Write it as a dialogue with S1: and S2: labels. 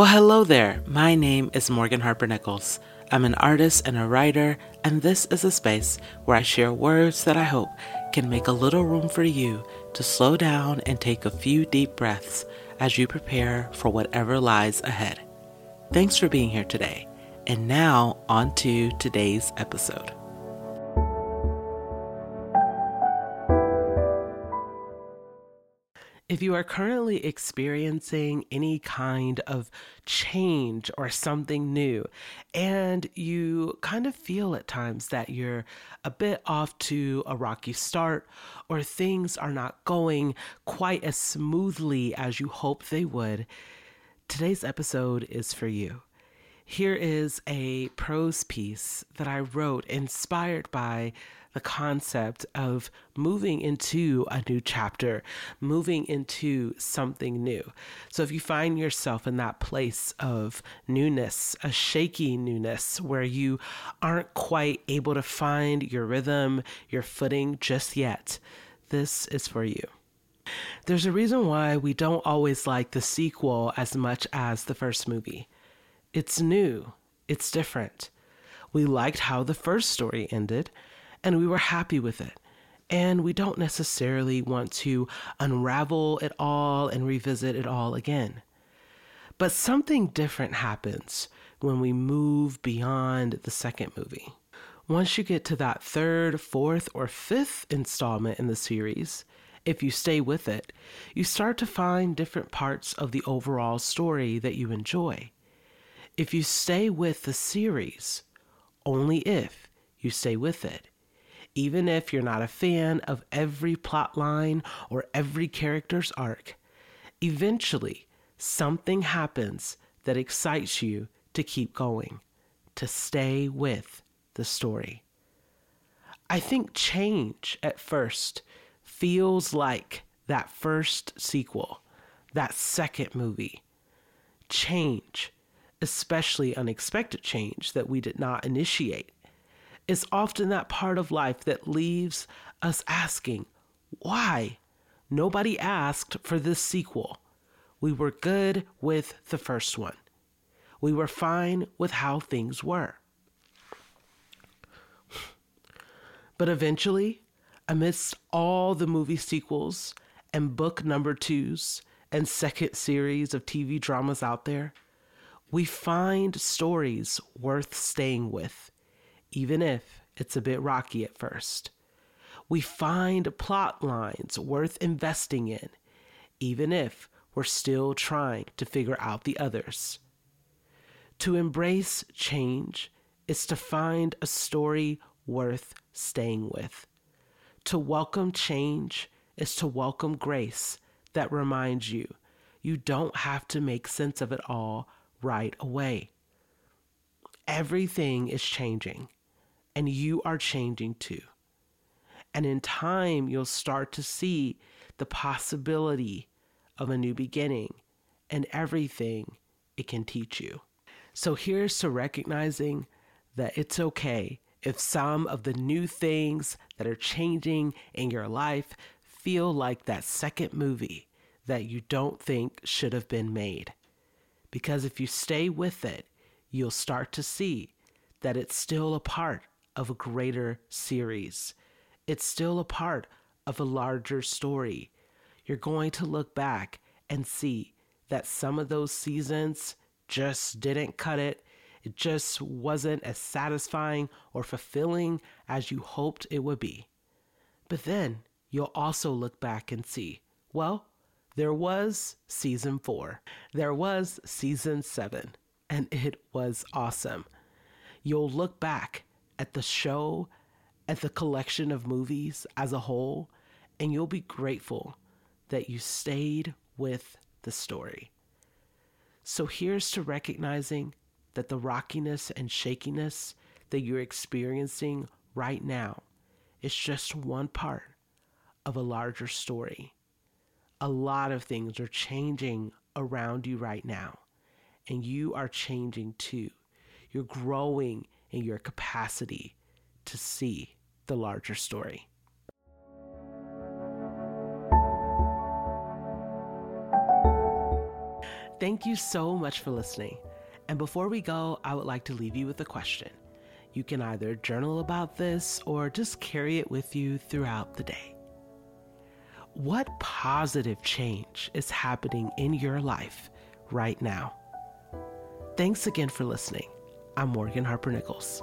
S1: Well, hello there. My name is Morgan Harper Nichols. I'm an artist and a writer, and this is a space where I share words that I hope can make a little room for you to slow down and take a few deep breaths as you prepare for whatever lies ahead. Thanks for being here today. And now, on to today's episode. If you are currently experiencing any kind of change or something new, and you kind of feel at times that you're a bit off to a rocky start, or things are not going quite as smoothly as you hope they would, today's episode is for you. Here is a prose piece that I wrote inspired by the concept of moving into a new chapter, moving into something new. So if you find yourself in that place of newness, a shaky newness where you aren't quite able to find your rhythm, your footing just yet, this is for you. There's a reason why we don't always like the sequel as much as the first movie. It's new, it's different. We liked how the first story ended, and we were happy with it. And we don't necessarily want to unravel it all and revisit it all again. But something different happens when we move beyond the second movie. Once you get to that third, fourth, or fifth installment in the series, if you stay with it, you start to find different parts of the overall story that you enjoy. If you stay with the series, only if you stay with it, even if you're not a fan of every plot line or every character's arc, eventually something happens that excites you to keep going, to stay with the story. I think change at first feels like that first sequel, that second movie. Change, especially unexpected change that we did not initiate, is often that part of life that leaves us asking, why? Nobody asked for this sequel. We were good with the first one. We were fine with how things were. But eventually, amidst all the movie sequels and book number twos and second series of TV dramas out there, we find stories worth staying with even if it's a bit rocky at first. We find plot lines worth investing in, even if we're still trying to figure out the others. To embrace change is to find a story worth staying with. To welcome change is to welcome grace that reminds you you don't have to make sense of it all right away. Everything is changing and you are changing too. And in time, you'll start to see the possibility of a new beginning and everything it can teach you. So here's to recognizing that it's okay if some of the new things that are changing in your life feel like that second movie that you don't think should have been made. Because if you stay with it, you'll start to see that it's still a part of a greater series. It's still a part of a larger story. You're going to look back and see that some of those seasons just didn't cut it. It just wasn't as satisfying or fulfilling as you hoped it would be. But then you'll also look back and see, well, there was season four, there was season seven, and it was awesome. You'll look back at the show, at the collection of movies as a whole, and you'll be grateful that you stayed with the story. So here's to recognizing that the rockiness and shakiness that you're experiencing right now is just one part of a larger story. A lot of things are changing around you right now, and you are changing too. You're growing in your capacity to see the larger story. Thank you so much for listening. And before we go, I would like to leave you with a question. You can either journal about this or just carry it with you throughout the day. What positive change is happening in your life right now? Thanks again for listening. I'm Morgan Harper Nichols.